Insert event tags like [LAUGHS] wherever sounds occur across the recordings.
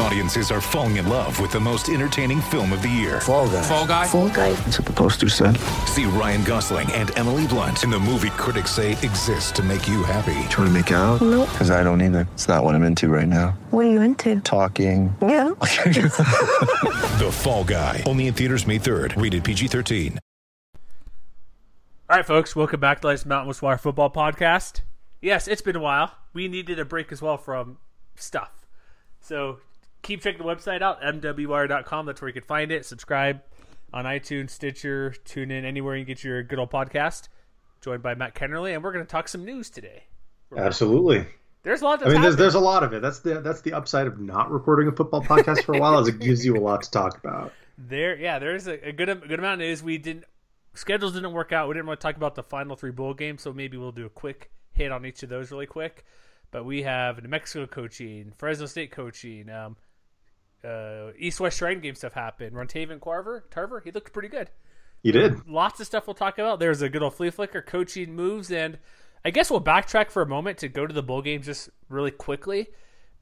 Audiences are falling in love with the most entertaining film of the year. Fall guy. Fall guy. Fall guy. That's what the poster said. See Ryan Gosling and Emily Blunt in the movie critics say exists to make you happy. Trying to make it out? Nope. Because I don't either. It's not what I'm into right now. What are you into? Talking. Yeah. [LAUGHS] The Fall Guy. Only in theaters May 3rd. Rated PG-13. All right, folks, welcome back to the latest Mountain West Wire Football Podcast. Yes, it's been a while. We needed a break as well from stuff. So keep checking the website out, mwire.com. That's where you can find it. Subscribe on iTunes, Stitcher, tune in anywhere you get your good old podcast. Joined by Matt Kennerly, and we're going to talk some news today. Absolutely. There's a lot I mean, there's there's a lot of it. That's the that's the upside of not recording a football podcast for a while, is it gives you a lot to talk about. There, yeah, there's a, a good a good amount of news. We didn't schedules didn't work out. We didn't want to talk about the final three bowl games, so maybe we'll do a quick hit on each of those really quick. But we have New Mexico coaching, Fresno State coaching, um, uh, East West Shrine game stuff happened. Rontavian Carver, Tarver, he looked pretty good. You did. Lots of stuff we'll talk about. There's a good old flea flicker coaching moves, and I guess we'll backtrack for a moment to go to the bowl game just really quickly.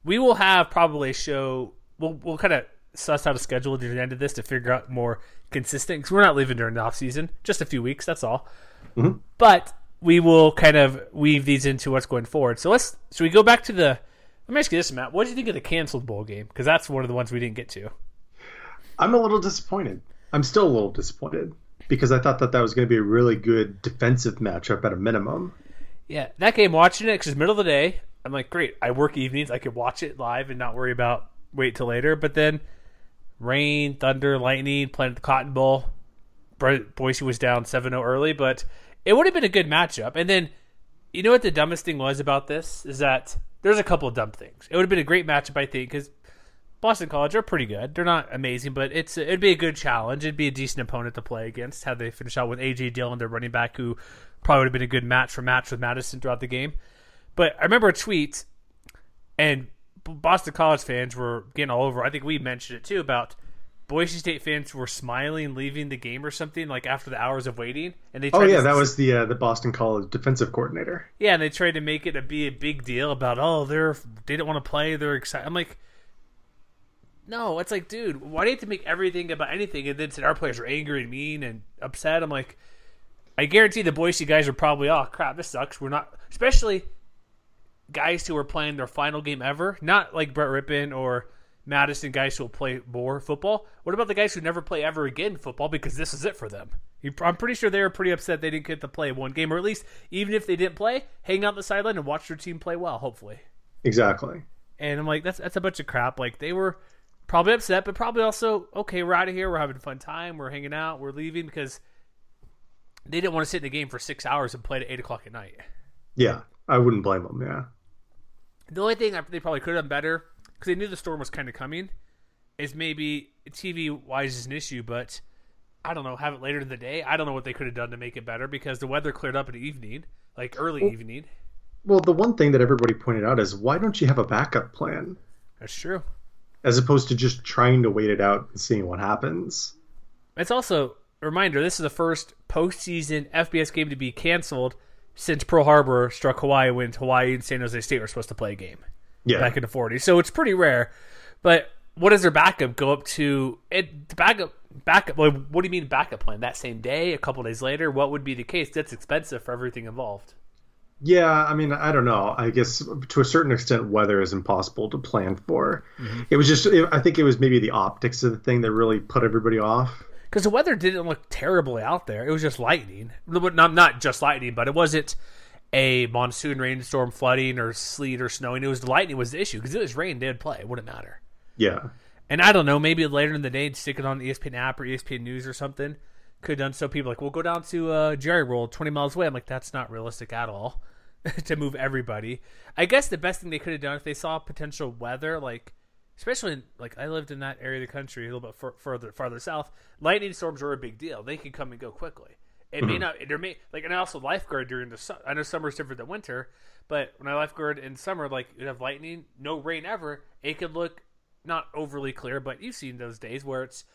We will have probably a show. We'll we'll kind of suss out a schedule at the end of this to figure out more consistent because we're not leaving during the off season. Just a few weeks, that's all. But we will kind of weave these into what's going forward. So let's. Should we go back to the? Let me ask you this, Matt. What did you think of the canceled bowl game? Because that's one of the ones we didn't get to. I'm a little disappointed. I'm still a little disappointed because I thought that that was going to be a really good defensive matchup at a minimum. Yeah, that game watching it because it's middle of the day. I'm like, great. I work evenings. I could watch it live and not worry about wait till later. But then rain, thunder, lightning, playing at the Cotton Bowl. Boise was down 7-0 early, but it would have been a good matchup. And then, you know what the dumbest thing was about this is that there's a couple of dumb things. It would have been a great matchup, I think, because Boston College are pretty good. They're not amazing, but it's it'd be a good challenge. It'd be a decent opponent to play against. Had they finish out with AJ Dillon, their running back, who probably would have been a good match for match with Mattison throughout the game. But I remember a tweet, and Boston College fans were getting all over. I think we mentioned it too about Boise State fans were smiling leaving the game or something like after the hours of waiting, and they Oh yeah, to- that was the uh, the Boston College defensive coordinator. yeah, and they tried to make it a be a big deal about oh they're they didn't want to play they're excited. I'm like, no, it's like dude, why do you have to make everything about anything and then said our players are angry and mean and upset? I'm like, I guarantee the Boise guys are probably oh crap this sucks. We're not especially guys who are playing their final game ever, not like Brett Rypien or Mattison guys who will play more football. What about the guys who never play ever again football because this is it for them? I'm pretty sure they were pretty upset they didn't get to play one game, or at least even if they didn't play, hang out the sideline and watch their team play well, hopefully. Exactly. And I'm like, that's that's a bunch of crap. Like they were probably upset, but probably also okay. We're out of here. We're having a fun time. We're hanging out. We're leaving because they didn't want to sit in the game for six hours and play at eight o'clock at night. Yeah, I wouldn't blame them. Yeah. The only thing they probably could have done better because they knew the storm was kind of coming is maybe TV wise is an issue, but I don't know. Have it later in the day. I don't know what they could have done to make it better because the weather cleared up in the evening, like early evening. Well, the one thing that everybody pointed out is why don't you have a backup plan That's true. as opposed to just trying to wait it out and seeing what happens. It's also a reminder this is the first postseason FBS game to be canceled since Pearl Harbor struck Hawaii when Hawaii and San Jose State were supposed to play a game Yeah. back in the 40s. So it's pretty rare. But what does their backup go up to? It backup backup. What do you mean backup plan? That same day, a couple days later? What would be the case? That's expensive for everything involved. Yeah, I mean, I don't know. I guess to a certain extent, weather is impossible to plan for. Mm-hmm. It was just, it, I think it was maybe the optics of the thing that really put everybody off. because the weather didn't look terribly out there. It was just lightning, But not not just lightning, but it wasn't a monsoon rainstorm, flooding or sleet or snowing. It was the lightning was the issue because it was rain. They'd play. It wouldn't matter. Yeah. And I don't know, maybe later in the day, stick it on the ESPN app or ESPN News or something. Could have done so. People are like, we'll go down to uh, Jerry World, twenty miles away. I'm like, that's not realistic at all [LAUGHS] to move everybody. I guess the best thing they could have done if they saw potential weather, like especially in, like I lived in that area of the country a little bit fur- further farther south. Lightning storms are a big deal. They can come and go quickly. It may mm-hmm. not. There may like, and I also lifeguard during the. su- I know summer's different than winter, but when I lifeguard in summer, like you have lightning, no rain ever. It could look not overly clear, but you've seen those days where it's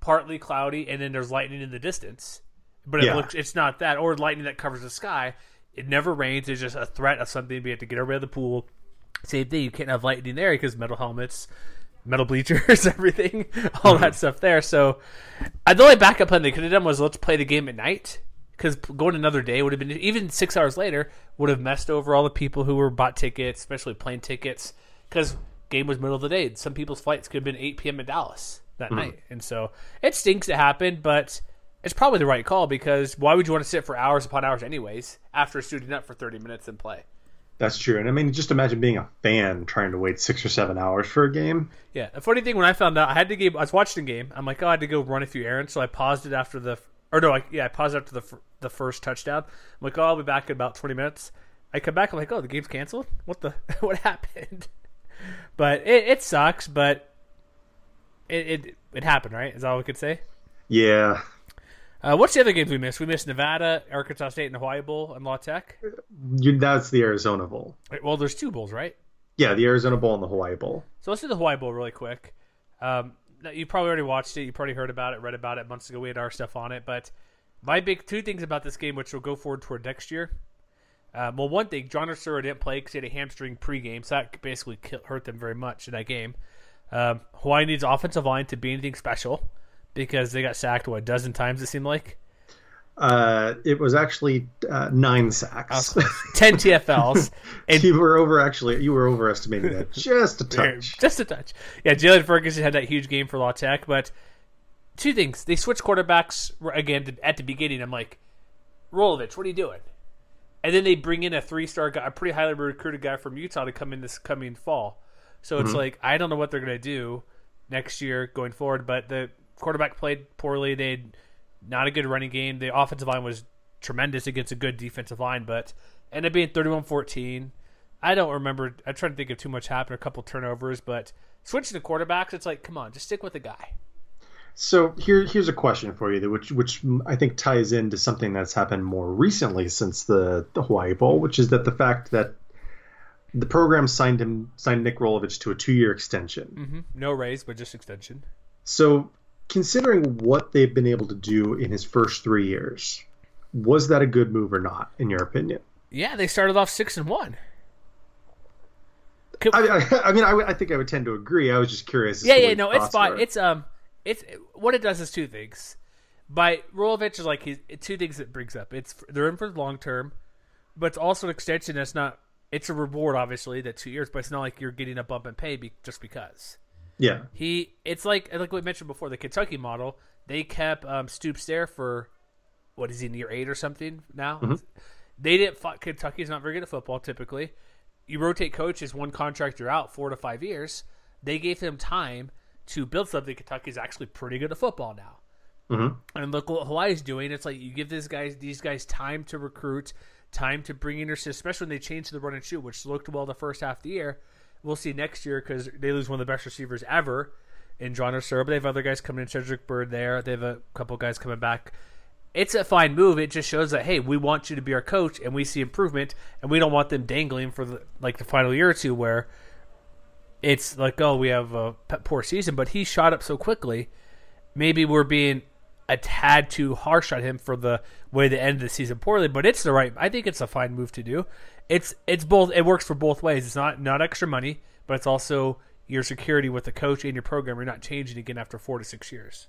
partly cloudy and then there's lightning in the distance. but it Yeah. looks it's not that or lightning that covers the sky. It never rains. It's just a threat of something. We have to get everybody out of the pool. Same thing. You can't have lightning there because metal helmets, metal bleachers, [LAUGHS] everything, all that stuff there. So uh, the only backup plan they could have done was let's play the game at night because going another day would have been even six hours later would have messed over all the people who were bought tickets, especially plane tickets, because game was middle of the day. Some people's flights could have been 8 p.m. in Dallas that night, and so it stinks it happened, but it's probably the right call because why would you want to sit for hours upon hours anyways after suiting up for 30 minutes and play? That's true. And I mean, just imagine being a fan trying to wait six or seven hours for a game. Yeah, the funny thing when I found out I had to game, I was watching the game. I'm like, oh, I had to go run a few errands, so I paused it after the, or no, I, yeah, I paused after the the first touchdown. I'm like, oh, I'll be back in about 20 minutes. I come back, I'm like, oh, the game's canceled. What the, [LAUGHS] what happened? [LAUGHS] But it, it sucks, but it, it it happened, right? Is that all we could say? Yeah. Uh, what's the other games we missed? We missed Nevada, Arkansas State, and Hawaii Bowl, and La Tech. You, that's the Arizona Bowl. Well, there's two bowls, right? Yeah, the Arizona Bowl and the Hawaii Bowl. So let's do the Hawaii Bowl really quick. Um, you probably already watched it. You probably heard about it, read about it months ago. We had our stuff on it. But my big two things about this game, which will go forward toward next year. Um, well, one thing, John Ursua didn't play because he had a hamstring pregame, so that basically hurt them very much in that game. Um, Hawaii needs offensive line to be anything special because they got sacked what a dozen times. It seemed like Uh, it was actually uh, nine sacks. ten TFLs. [LAUGHS] And you were over actually. You were overestimating that [LAUGHS] just a touch. Just a touch. Yeah, Jaylon Ferguson had that huge game for La Tech, but two things. They switched quarterbacks again at the beginning. I'm like, Rolovich, what are you doing? And then they bring in a three star guy, a pretty highly recruited guy from Utah to come in this coming fall. So it's like, I don't know what they're going to do next year going forward, but the quarterback played poorly. They had not a good running game. The offensive line was tremendous against a good defensive line, but ended up being 31 14. I don't remember. I'm trying to think of too much happened, a couple turnovers, but switching to quarterbacks, it's like, come on, just stick with the guy. So here, here's a question for you, which which I think ties into something that's happened more recently since the, the Hawaii Bowl, which is that the fact that the program signed him signed Nick Rolovich to a two year extension. Mm-hmm. No raise, but just extension. So considering what they've been able to do in his first three years, was that a good move or not, in your opinion? Yeah, they started off six and one. I, I, I mean, I, I think I would tend to agree. I was just curious. yeah, yeah, no, it's fine. It's um, it's what it does is two things. By Rolovich is like he's two things it brings up. It's they're in for the long term, but it's also an extension that's not. It's a reward, obviously, that two years, but it's not like you're getting a bump in pay be, just because. Yeah, He, it's like like we mentioned before, the Kentucky model. They kept um, Stoops there for what is he in year eight or something now. They didn't. fi- Kentucky's not very good at football typically. You rotate coaches, one contract you're out four to five years. They gave him time to build something. Kentucky's actually pretty good at football now. And look what Hawaii's doing. It's like you give these guys these guys time to recruit, time to bring in your especially when they change to the run and shoot, which looked well the first half of the year. We'll see next year because they lose one of the best receivers ever in John Ursua. But they have other guys coming in, Cedric Byrd there. They have a couple guys coming back. It's a fine move. It just shows that hey, we want you to be our coach, and we see improvement, and we don't want them dangling for the like the final year or two where it's like oh we have a poor season. But he shot up so quickly maybe we're being a tad too harsh on him for the way they ended the season poorly, but it's the right. I think it's a fine move to do. It's it's both. It works for both ways. It's not not extra money, but it's also your security with the coach and your program. You're not changing again after four to six years.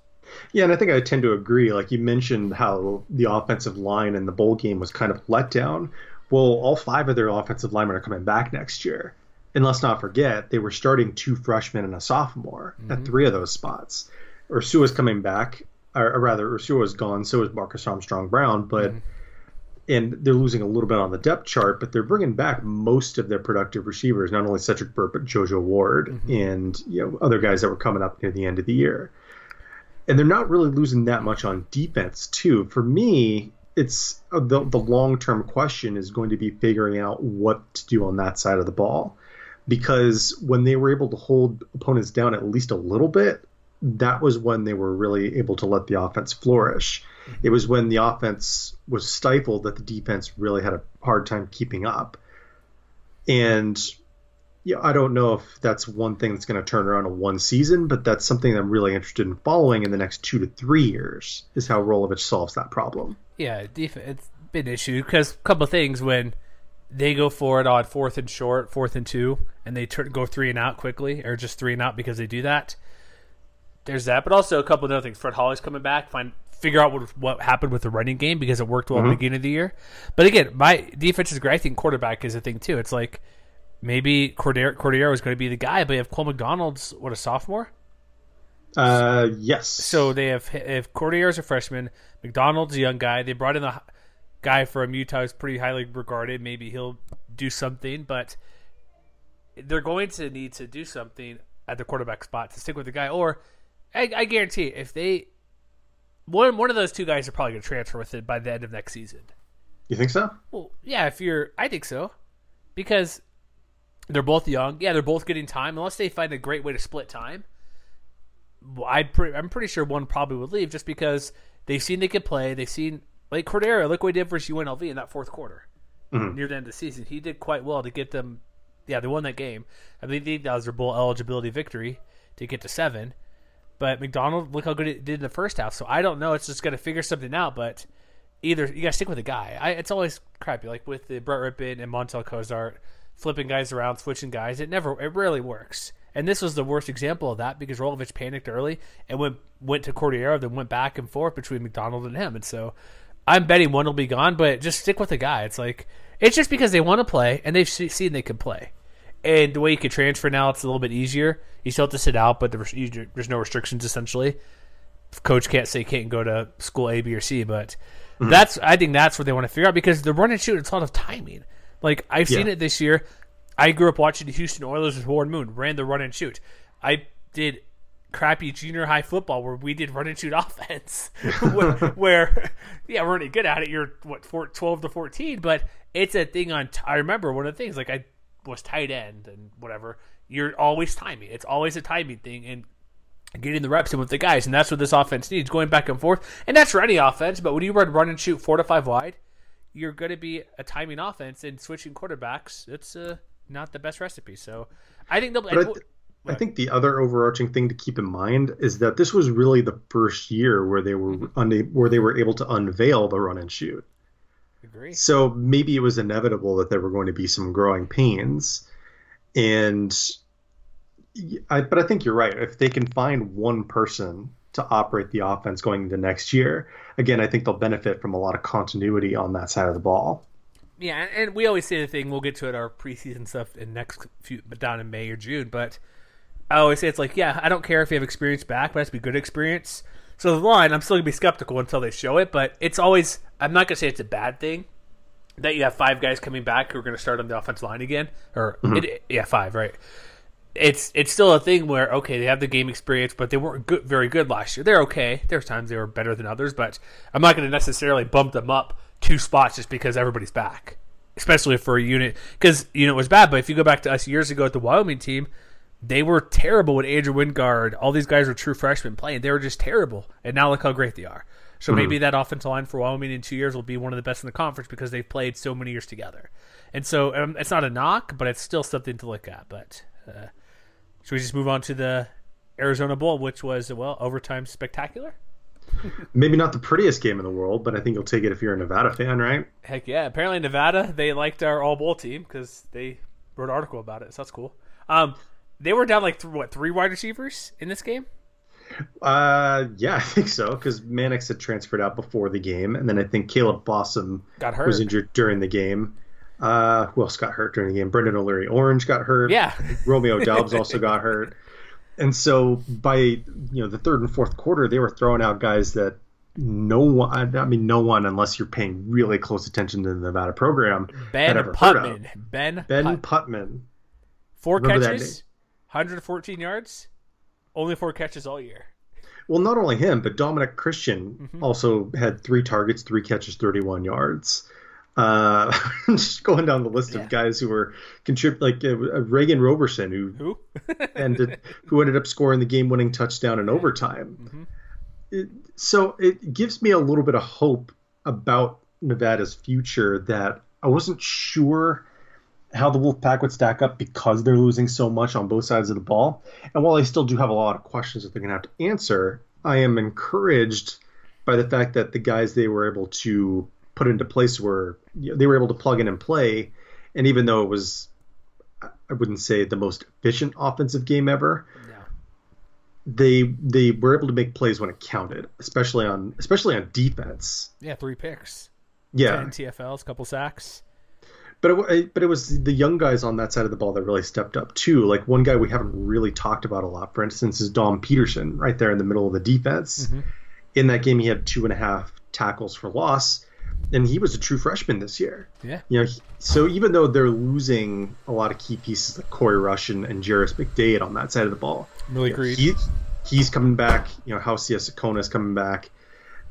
Yeah, and I think I tend to agree. Like you mentioned, how the offensive line in the bowl game was kind of let down. Well, all five of their offensive linemen are coming back next year. And let's not forget, they were starting two freshmen and a sophomore at mm-hmm. three of those spots. Ursua's coming back, or, or rather, Ursua's gone. So is Marcus Armstrong Brown, but mm-hmm. And they're losing a little bit on the depth chart, but they're bringing back most of their productive receivers, not only Cedric Burke but JoJo Ward and you know other guys that were coming up near the end of the year and they're not really losing that much on defense too. For me, it's uh, the the long term question is going to be figuring out what to do on that side of the ball, because when they were able to hold opponents down at least a little bit, that was when they were really able to let the offense flourish. It was when the offense was stifled that the defense really had a hard time keeping up, and yeah, I don't know if that's one thing that's going to turn around in one season, but that's something I'm really interested in following in the next two to three years. Is how Rolovich solves that problem. Yeah, def- it's been an issue because a couple of things when they go for it on fourth and short, fourth and two, and they go three and out quickly, or just three and out because they do that. There's that, but also a couple of other things. Fred Holly's coming back, find figure out what what happened with the running game because it worked well at the beginning of the year. But again, my defense is great. I think quarterback is a thing too. It's like maybe Cordeiro, Cordeiro is going to be the guy, but you have Cole McDonald's what a sophomore. Uh, yes. So they have if Cordeiro's a freshman, McDonald's a young guy. They brought in the guy from Utah who's pretty highly regarded. Maybe he'll do something, but they're going to need to do something at the quarterback spot to stick with the guy. Or I, I guarantee if they one one of those two guys are probably going to transfer with it by the end of next season. you think so? Well, yeah, if you're, I think so, because they're both young. Yeah, they're both getting time. Unless they find a great way to split time, well, I pre- I'm pretty sure one probably would leave just because they've seen they could play. They've seen like Cordeiro. Look what he did versus UNLV in that fourth quarter mm-hmm. near the end of the season. He did quite well to get them. Yeah, they won that game. I believe that was their bowl eligibility victory to get to seven. But McDonald, look how good it did in the first half. So I don't know. It's just to figure something out. But either you got to stick with a guy. I, it's always crappy, like with the Brett Rypien and Montell Cozart flipping guys around, switching guys. It never, it rarely works. And this was the worst example of that because Rolovich panicked early and went went to Cordeiro, then went back and forth between McDonald and him. And so I'm betting one will be gone, but just stick with the guy. It's like it's just because they want to play and they've seen they can play. And the way you can transfer now, it's a little bit easier. You still have to sit out, but there's there's no restrictions essentially. Coach can't say you can't go to school A, B, or C, but mm-hmm. that's I think that's what they want to figure out because the run and shoot it's a lot of timing. Like I've seen Yeah. it this year. I grew up watching the Houston Oilers with Warren Moon ran the run and shoot. I did crappy junior high football where we did run and shoot [LAUGHS] offense, [LAUGHS] where, [LAUGHS] where yeah we're really good at it. You're what four, 12 to fourteen, but it's a thing on. T- I remember one of the things like I was tight end and whatever. You're always timing. It's always a timing thing and getting the reps in with the guys, and that's what this offense needs, going back and forth. And that's for any offense, but when you run run and shoot four to five wide, you're going to be a timing offense and switching quarterbacks. It's uh, not the best recipe. So I think they'll. I, th- I think the other overarching thing to keep in mind is that this was really the first year where they were Mm-hmm. una- where they were able to unveil the run and shoot. Agree. So maybe it was inevitable that there were going to be some growing pains, and I, but I think you're right. If they can find one person to operate the offense going into next year, again, I think they'll benefit from a lot of continuity on that side of the ball. Yeah, and- we always say the thing. We'll get to it our preseason stuff in next few, but down in May or June. But I always say it's like, yeah, I don't care if you have experience back, but it has to be good experience. So the line, I'm still gonna be skeptical until they show it. But it's always, I'm not gonna say it's a bad thing that you have five guys coming back who are gonna start on the offensive line again, or mm-hmm. it, yeah, five, right? It's it's still a thing where okay, they have the game experience, but they weren't good, very good last year. They're okay. There's times they were better than others, but I'm not going to necessarily bump them up two spots just because everybody's back, especially for a unit because you know it was bad. But if you go back to us years ago at the Wyoming team, they were terrible with Andrew Wingard. All these guys were true freshmen playing. They were just terrible, and now look how great they are. So maybe that offensive line for Wyoming in two years will be one of the best in the conference because they've played so many years together. And so um, it's not a knock, but it's still something to look at. But uh, should we just move on to the Arizona Bowl, which was well overtime spectacular? [LAUGHS] Maybe not the prettiest game in the world, but I think you'll take it if you're a Nevada fan, right? Heck yeah! Apparently Nevada they liked our All Bowl team because they wrote an article about it. So that's cool. Um, they were down like th- what three wide receivers in this game? Uh, yeah, [LAUGHS] I think so because Mannix had transferred out before the game, and then I think Caleb Fossum Got hurt. was injured during the game. Uh, who else got hurt during the game? Brendan O'Leary Orange got hurt. Yeah. [LAUGHS] Romeo Doubs also got hurt. And so by you know the third and fourth quarter, they were throwing out guys that no one, I mean no one, unless you're paying really close attention to the Nevada program, Ben had ever heard of. Putman. Ben Ben Put- Putman. four remember catches, 114 yards, only four catches all year. Well, not only him, but Dominic Christian Mm-hmm. also had three targets, three catches, 31 yards. Uh, [LAUGHS] just going down the list Yeah. of guys who were contrib like uh, Reagan Roberson, who Who? [LAUGHS] ended, who ended up scoring the game-winning touchdown in overtime. Mm-hmm. It, so it gives me a little bit of hope about Nevada's future that I wasn't sure how the Wolfpack would stack up because they're losing so much on both sides of the ball. And while I still do have a lot of questions that they're going to have to answer, I am encouraged by the fact that the guys they were able to put into place were they were able to plug in and play. And even though it was, I wouldn't say the most efficient offensive game ever, they they were able to make plays when it counted, especially on especially on defense. Yeah, three picks. Yeah, ten TFLs, couple sacks. But it, but it was the young guys on that side of the ball that really stepped up too. Like one guy we haven't really talked about a lot, for instance, is Dom Peterson, right there in the middle of the defense. Mm-hmm. In that game, he had two and a half tackles for loss, and he was a true freshman this year. Yeah, you know, so even though they're losing a lot of key pieces like Corey Russian and Jairus McDade on that side of the ball, really agreed. He, he's coming back. You know, Hausia Sekona is coming back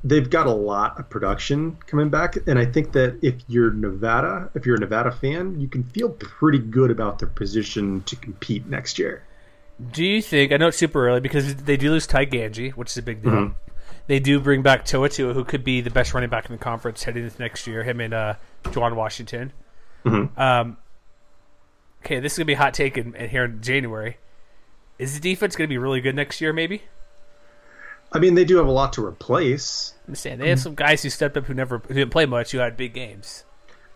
they've got a lot of production coming back, and I think that if you're Nevada, if you're a Nevada fan, you can feel pretty good about their position to compete next year. Do you think? I know it's super early because they do lose Ty Gangi, which is a big deal. Mm-hmm. They do bring back Toa Taua, who could be the best running back in the conference heading into next year. Him and uh, Juwan Washington. Mm-hmm. Um, okay, this is gonna be hot take in, in here in January. Is the defense gonna be really good next year? Maybe. I mean, they do have a lot to replace. I'm saying they have some guys who stepped up who never who didn't play much who had big games.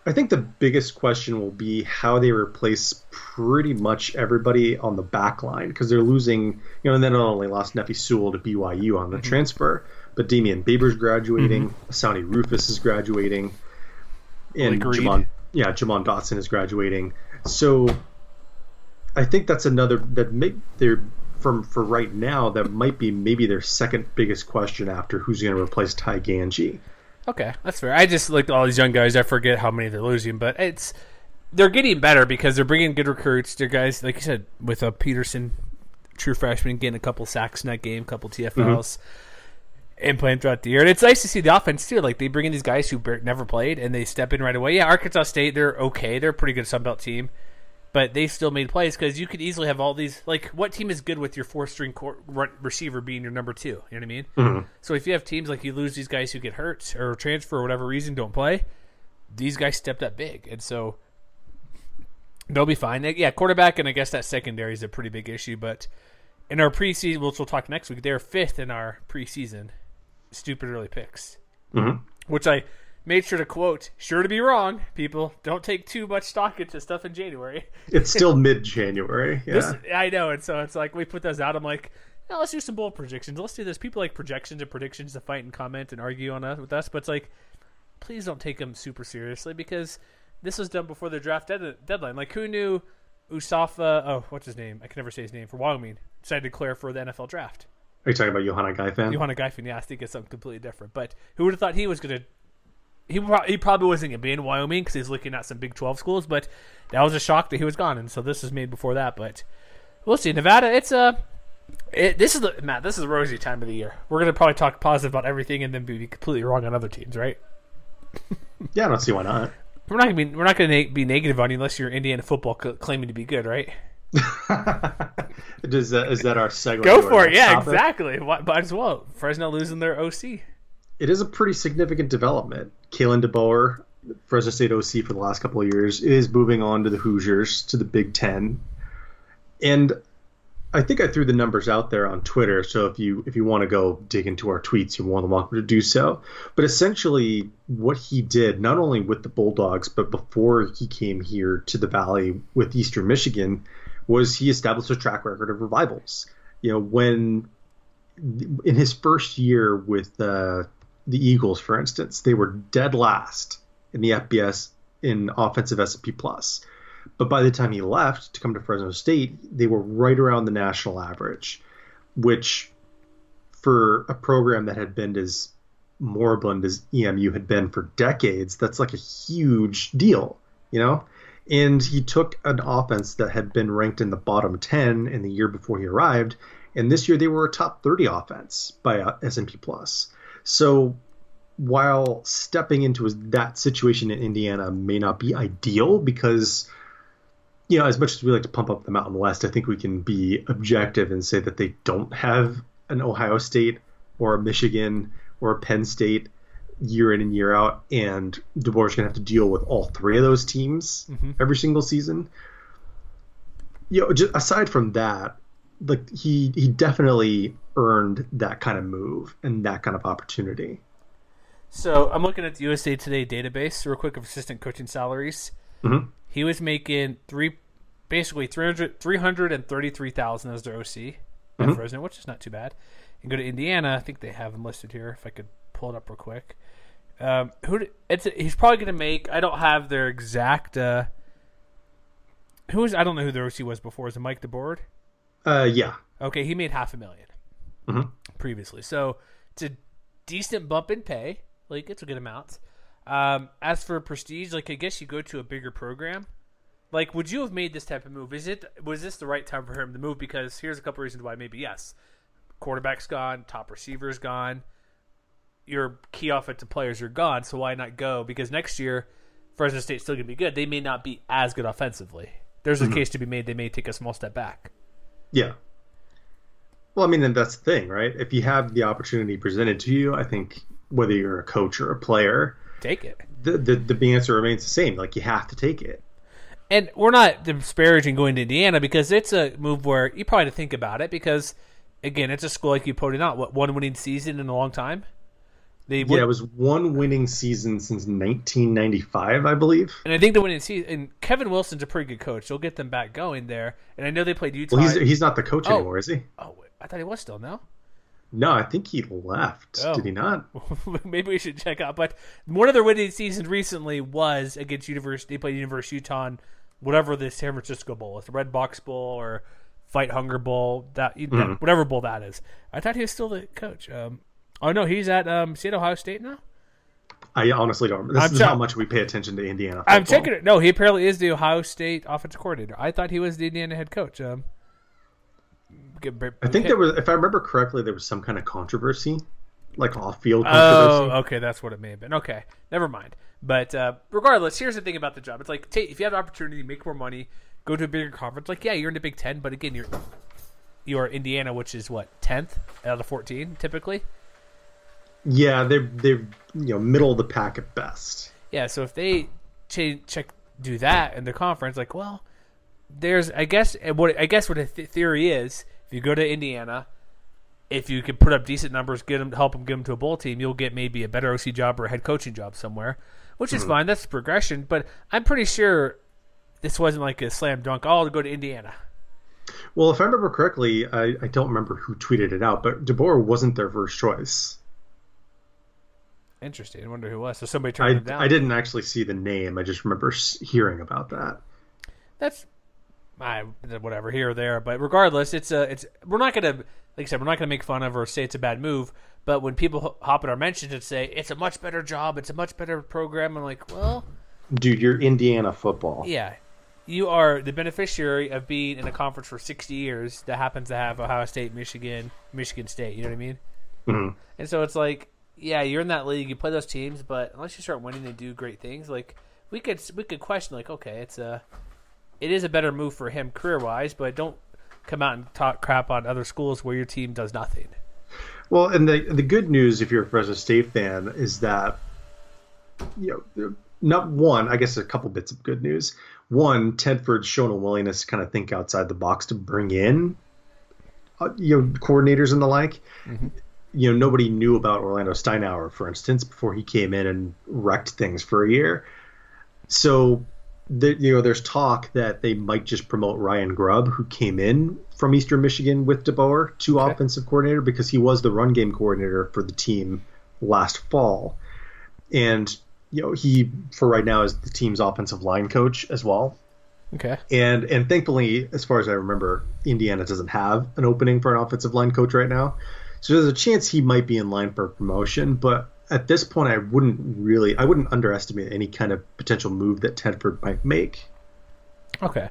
I think the biggest question will be how they replace pretty much everybody on the back line because they're losing. You know, and they not only lost Nephi Sewell to BYU on the mm-hmm. transfer, but Dameon Baber's graduating, mm-hmm. Asauni Rufus is graduating, and Jamon, yeah, Jomon Dotson is graduating. So I think that's another that make they're from for right now, that might be maybe their second biggest question after who's going to replace Ty Gangi. Okay, that's fair. I just looked at all these young guys. I forget how many they're losing, but it's they're getting better because they're bringing good recruits. They're guys like you said with a Peterson, true freshman, getting a couple sacks in that game, a couple TFLs. Mm-hmm. And playing throughout the year, and it's nice to see the offense too. Like they bring in these guys who never played, and they step in right away. Yeah, Arkansas State, they're okay. They're a pretty good Sun Belt team but they still made plays because you could easily have all these. Like, what team is good with your four string receiver being your number two? You know what I mean? Mm-hmm. So if you have teams like you lose these guys who get hurt or transfer or whatever reason don't play, these guys stepped up big, and so they'll be fine. Yeah, quarterback and I guess that secondary is a pretty big issue, but in our preseason, which we'll talk next week, they're fifth in our preseason stupid early picks, mm-hmm. which I made sure to quote, sure to be wrong, people. Don't take too much stock into stuff in January. [LAUGHS] It's still mid January. [LAUGHS] Yeah. This, I know. And so it's like we put those out. I'm like, no, let's do some bold predictions. Let's do this. People like projections and predictions to fight and comment and argue on us with us, but it's like, please don't take them super seriously because this was done before the draft dead- deadline. Like, who knew Usafa? Oh, what's his name? I can never say his name for Wyoming. Decided to declare for the NFL draft. Are you talking about Youhanna Ghaifan? Youhanna Ghaifan, yeah, I think it's something completely different. But who would have thought he was going to he he probably wasn't going to be in Wyoming because he's looking at some Big Twelve schools. But that was a shock that he was gone, and so this was made before that. But we'll see. Nevada, it's a it, this is the Matt. This is a rosy time of the year. We're going to probably talk positive about everything, and then be completely wrong on other teams, right? [LAUGHS] yeah, I don't see why not. We're not going to be we're not to be negative on you unless you're Indiana football claiming to be good, right? [LAUGHS] Does that, is that our segue? Go for it. Yeah, topic? exactly. Might as well. Fresno losing their OC it is a pretty significant development. Kalen DeBoer, Fresno State OC for the last couple of years, is moving on to the Hoosiers to the Big Ten, and I think I threw the numbers out there on Twitter. So if you if you want to go dig into our tweets, you're more than welcome to do so. But essentially, what he did, not only with the Bulldogs, but before he came here to the Valley with Eastern Michigan, was he established a track record of revivals. You know, when in his first year with uh, the Eagles, for instance, they were dead last in the FBS in offensive S&P plus. But by the time he left to come to Fresno State, they were right around the national average, which for a program that had been as moribund as EMU had been for decades, that's like a huge deal, you know? And he took an offense that had been ranked in the bottom 10 in the year before he arrived, and this year they were a top 30 offense by uh, S&P plus. So while stepping into that situation in Indiana may not be ideal because you know as much as we like to pump up the Mountain West, I think we can be objective and say that they don't have an Ohio State or a Michigan or a Penn State year in and year out, and DeBoer's going to have to deal with all three of those teams mm-hmm. every single season. You know, just aside from that, like he he definitely earned that kind of move and that kind of opportunity. So I'm looking at the USA Today database real quick of assistant coaching salaries. Mhm. He was making three, basically 300, 333,000 as their OC at Fresno, which is not too bad. And go to Indiana. I think they have him listed here. If I could pull it up real quick. Um, who? It's he's probably going to make. I don't have their exact. Uh, who was? I don't know who their OC was before. Is it Mike DeBord? Uh, yeah, Okay, he made half a 1000000 previously, so it's a decent bump in pay. Like it's a good amount. Um, as for prestige, like I guess you go to a bigger program. Like, would you have made this type of move? Is it was this the right time for him to move? Because here's a couple reasons why. Maybe yes, quarterback's gone, top receiver's gone, your key offensive players are gone. So why not go? Because next year, Fresno State's still going to be good. They may not be as good offensively. There's a case to be made. They may take a small step back. yeah. Well, I mean, then that's the thing, right? If you have the opportunity presented to you, I think whether you're a coach or a player, Take it. the the, the answer remains the same. Like you have to take it. and we're not disparaging going to Indiana because it's a move where you probably have to think about it because again, it's a school like you pointed out, what one winning season in a long time. They Yeah, it was one winning season since 1995, I believe. and I think the winning season and Kevin Wilson's a pretty good coach. He'll get them back going there. And I know they played Utah. Well, he's he's not the coach Oh. anymore, is he? oh, wait, I thought he was still no. No, I think he left. Oh. Did he not? [LAUGHS] Maybe we should check out. But one of their winning seasons recently was against University. They played University of Utah, in whatever the San Francisco Bowl is, the Red Box Bowl or Fight Hunger Bowl, that, that whatever bowl that is. I thought he was still the coach. Um, oh no, he's at um, at Ohio State now. I honestly don't. This I'm is check- how much we pay attention to Indiana. I'm football. checking it. No, he apparently is the Ohio State offensive coordinator. I thought he was the Indiana head coach. Um, I think there was, if I remember correctly, there was some kind of controversy, like off-field controversy. Oh, okay, that's what it may have been. Okay, never mind. But uh, regardless, here's the thing about the job. It's like take, if you have the opportunity to make more money, go to a bigger conference. Like, yeah, you're in the Big Ten, but again, you're you're Indiana, which is what tenth out of fourteen typically. Yeah, they're they're you know middle of the pack at best. Yeah, so if they ch- check do that in the conference, like, well, there's I guess what I guess what the th- theory is, if you go to Indiana, if you can put up decent numbers, get them help them get them to a bowl team, you'll get maybe a better OC job or a head coaching job somewhere, which is hmm. fine. That's progression, but I'm pretty sure this wasn't like a slam dunk. Oh, I'll go to Indiana. Well, if I remember correctly, I, I don't remember who tweeted it out, but DeBoer wasn't their first choice. Interesting. I wonder who was. So somebody I, turned him down. I didn't actually see the name. I just remember hearing about that. that's I, whatever here or there. But regardless, it's a it's we're not gonna like I said we're not gonna make fun of or say it's a bad move. But when people hop in our mentions and say it's a much better job, it's a much better program, I'm like, well, Dude, you're Indiana football. yeah, you are the beneficiary of being in a conference for 60 years that happens to have Ohio State, Michigan, Michigan State. You know what I mean? Mhm. And so it's like, yeah, you're in that league, you play those teams, but unless you start winning and do great things, like we could we could question like, okay, it's a it is a better move for him career wise, but don't come out and talk crap on other schools where your team does nothing. Well, and the the good news, if you're a Fresno State fan, is that you know, not one. I guess a couple bits of good news. One, Tedford's shown a willingness to kind of think outside the box to bring in, uh, you know, coordinators and the like. You know, nobody knew about Orlando Steinauer, for instance, before he came in and wrecked things for a year. So, the, you know, there's talk that they might just promote Ryan Grubb, who came in from Eastern Michigan with DeBoer, to Okay. offensive coordinator because he was the run game coordinator for the team last fall, and you know he for right now is the team's offensive line coach as well. Okay. And and thankfully, as far as I remember, Indiana doesn't have an opening for an offensive line coach right now. So there's a chance he might be in line for promotion, but at this point I wouldn't really I wouldn't underestimate any kind of potential move that Tedford might make. Okay.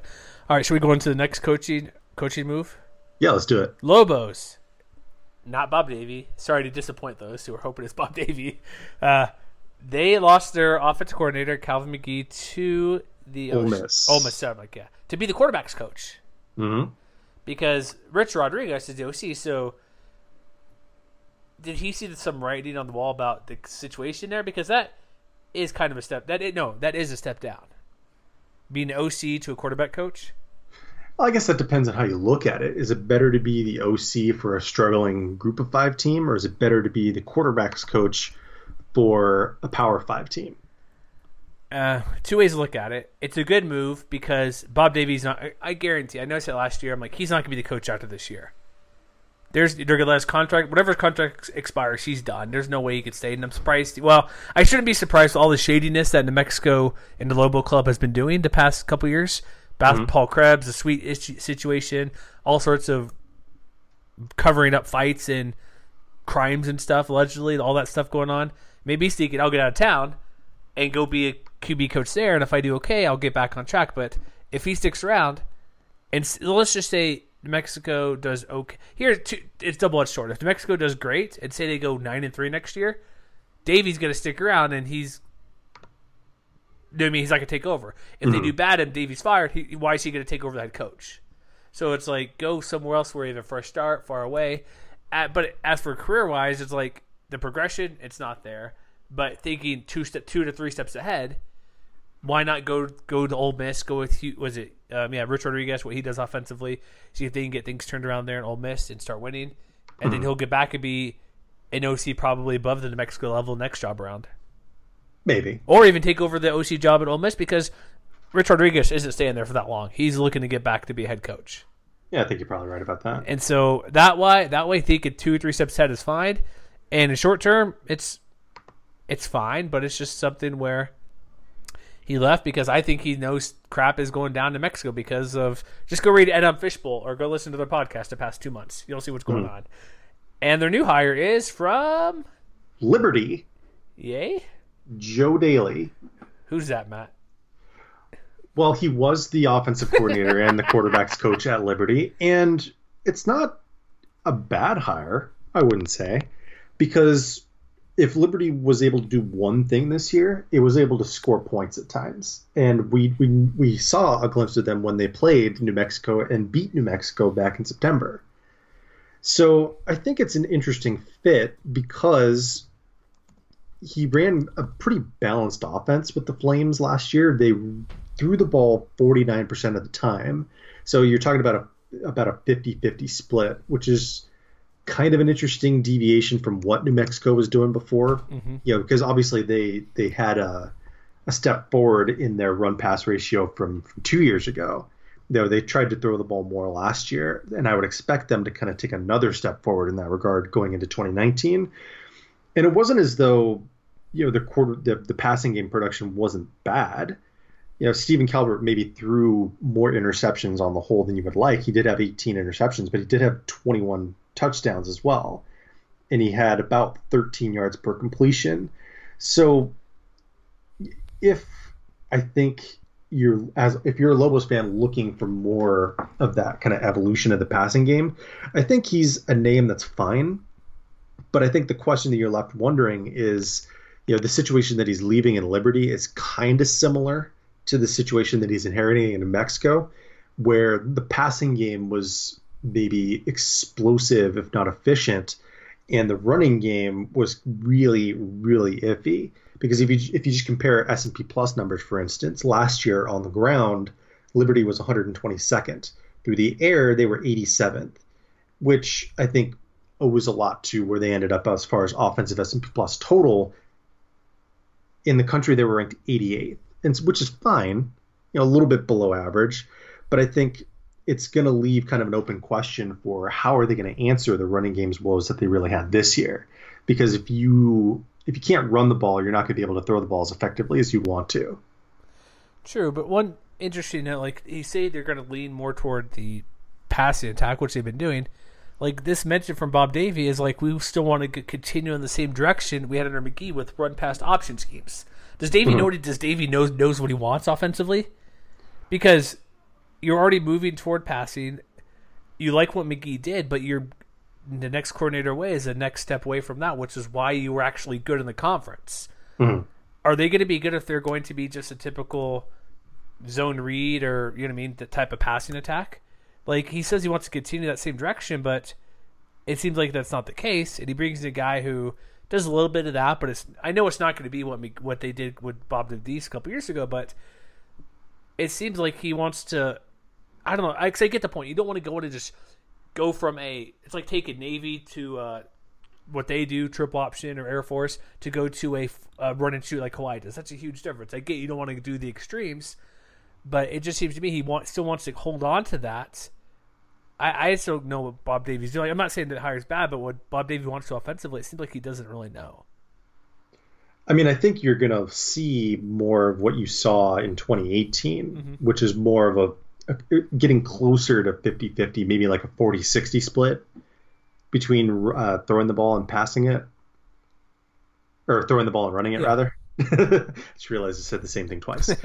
All right. Should we go into the next coaching coaching move? Yeah, let's do it. Lobos, not Bob Davie. Sorry to disappoint those who were hoping it's Bob [LAUGHS] Davie. Uh, they lost their offensive coordinator Calvin Magee to the Ole Miss. Ole Miss, sorry, like, yeah, to be the quarterbacks coach hmm because Rich Rodriguez is the OC. So did he see some writing on the wall about the situation there? Because that is kind of a step. That no, that is a step down. Being an OC to a quarterback coach. Well, I guess that depends on how you look at it. Is it better to be the OC for a struggling group of five team, or is it better to be the quarterbacks coach for a power five team? Uh, two ways to look at it. It's a good move because Bob Davie's not. I guarantee. I noticed it last year. I'm like, he's not going to be the coach after this year. There's they're gonna let his contract, whatever his contract expires, he's done. There's no way he could stay, and I'm surprised. Well, I shouldn't be surprised with all the shadiness that New Mexico and the Lobo Club has been doing the past couple years. Bath Mm-hmm. Paul Krebs, the sweet situation, all sorts of covering up fights and crimes and stuff, allegedly, all that stuff going on. Maybe he's thinking, I'll get out of town and go be a QB coach there, and if I do okay, I'll get back on track. But if he sticks around, and let's just say New Mexico does okay, here two, it's double edged sword. If New Mexico does great, and say they go nine and three next year, Davie's going to stick around, and he's. you know I mean, he's not going to take over. If they mm-hmm. do bad and Davie's fired, he, why is he going to take over that coach? So it's like go somewhere else where you have a fresh start, far away. At, but as for career wise, it's like the progression, it's not there. But thinking two step, two to three steps ahead, why not go go to Ole Miss? Go with was it um, yeah Rich Rodriguez? What he does offensively, see if they can get things turned around there in Ole Miss and start winning, and then he'll get back and be an OC probably above the New Mexico level next job around, Maybe. or even take over the OC job at Ole Miss because Rich Rodriguez isn't staying there for that long. He's looking to get back to be a head coach. Yeah, I think you're probably right about that. And so that way, that way, thinking two or three steps ahead is fine. And in short term, it's it's fine, but it's just something where he left because I think he knows crap is going down to Mexico because of just go read Ed on Fishbowl or go listen to their podcast the past two months. You'll see what's going hmm. on. And their new hire is from Liberty, yay. Joe Dailey. Who's that, Matt? Well, he was the offensive coordinator and the quarterbacks [LAUGHS] coach at Liberty, and it's not a bad hire, I wouldn't say, because if Liberty was able to do one thing this year, it was able to score points at times, and we we we saw a glimpse of them when they played New Mexico and beat New Mexico back in September. So I think it's an interesting fit because he ran a pretty balanced offense with the Flames last year. They threw the ball 49% of the time. So you're talking about a about a 50-50 split, which is kind of an interesting deviation from what New Mexico was doing before. Mm-hmm. You know, because obviously they they had a a step forward in their run pass ratio from, from 2 years ago. You know, they tried to throw the ball more last year, and I would expect them to kind of take another step forward in that regard going into 2019. And it wasn't as though you know the quarter the, the passing game production wasn't bad. You know, Stephen Calvert maybe threw more interceptions on the whole than you would like. He did have 18 interceptions, but he did have 21 touchdowns as well. And he had about 13 yards per completion. So if I think you're as if you're a Lobos fan looking for more of that kind of evolution of the passing game, I think he's a name that's fine. But I think the question that you're left wondering is, you know, the situation that he's leaving in Liberty is kind of similar to the situation that he's inheriting in Mexico, where the passing game was maybe explosive, if not efficient, and the running game was really, really iffy. Because if you if you just compare S and P Plus numbers, for instance, last year on the ground, Liberty was 122nd. Through the air, they were 87th, which I think owes a lot to where they ended up as far as offensive S and P Plus total. In the country, they were ranked 88th, and which is fine, you know, a little bit below average, but I think it's going to leave kind of an open question for how are they going to answer the running game's woes that they really had this year, because if you if you can't run the ball, you're not going to be able to throw the ball as effectively as you want to. True, but one interesting note, like he say they're going to lean more toward the passing attack, which they've been doing. Like this mention from Bob Davie is like we still want to continue in the same direction we had under Magee with run past option schemes. Does Davie mm-hmm. know? Does Davie knows knows what he wants offensively? Because you're already moving toward passing. You like what Magee did, but you're the next coordinator away is the next step away from that, which is why you were actually good in the conference. Mm-hmm. Are they going to be good if they're going to be just a typical zone read or you know what I mean, the type of passing attack? Like he says he wants to continue that same direction, but it seems like that's not the case, and he brings in a guy who does a little bit of that, but it's I know it's not going to be what me, what they did with Bob Davdice a couple years ago, but it seems like he wants to. I don't know. I, 'cause I get the point. You don't want to go in and just go from a. It's like taking Navy to uh, what they do, triple option or Air Force, to go to a uh, run and shoot like Hawaii does. That's a huge difference. I get you don't want to do the extremes, but it just seems to me he wants still wants to hold on to that. I, I just don't know what Bob Davie's doing. I'm not saying that hire's bad, but what Bob Davie's wants to offensively, it seems like he doesn't really know. I mean, I think you're going to see more of what you saw in 2018, which is more of a getting closer to 50 50, maybe like a 40 60 split between uh, throwing the ball and passing it, or throwing the ball and running it, Yeah. rather. [LAUGHS] Just realized I said the same thing twice. [LAUGHS]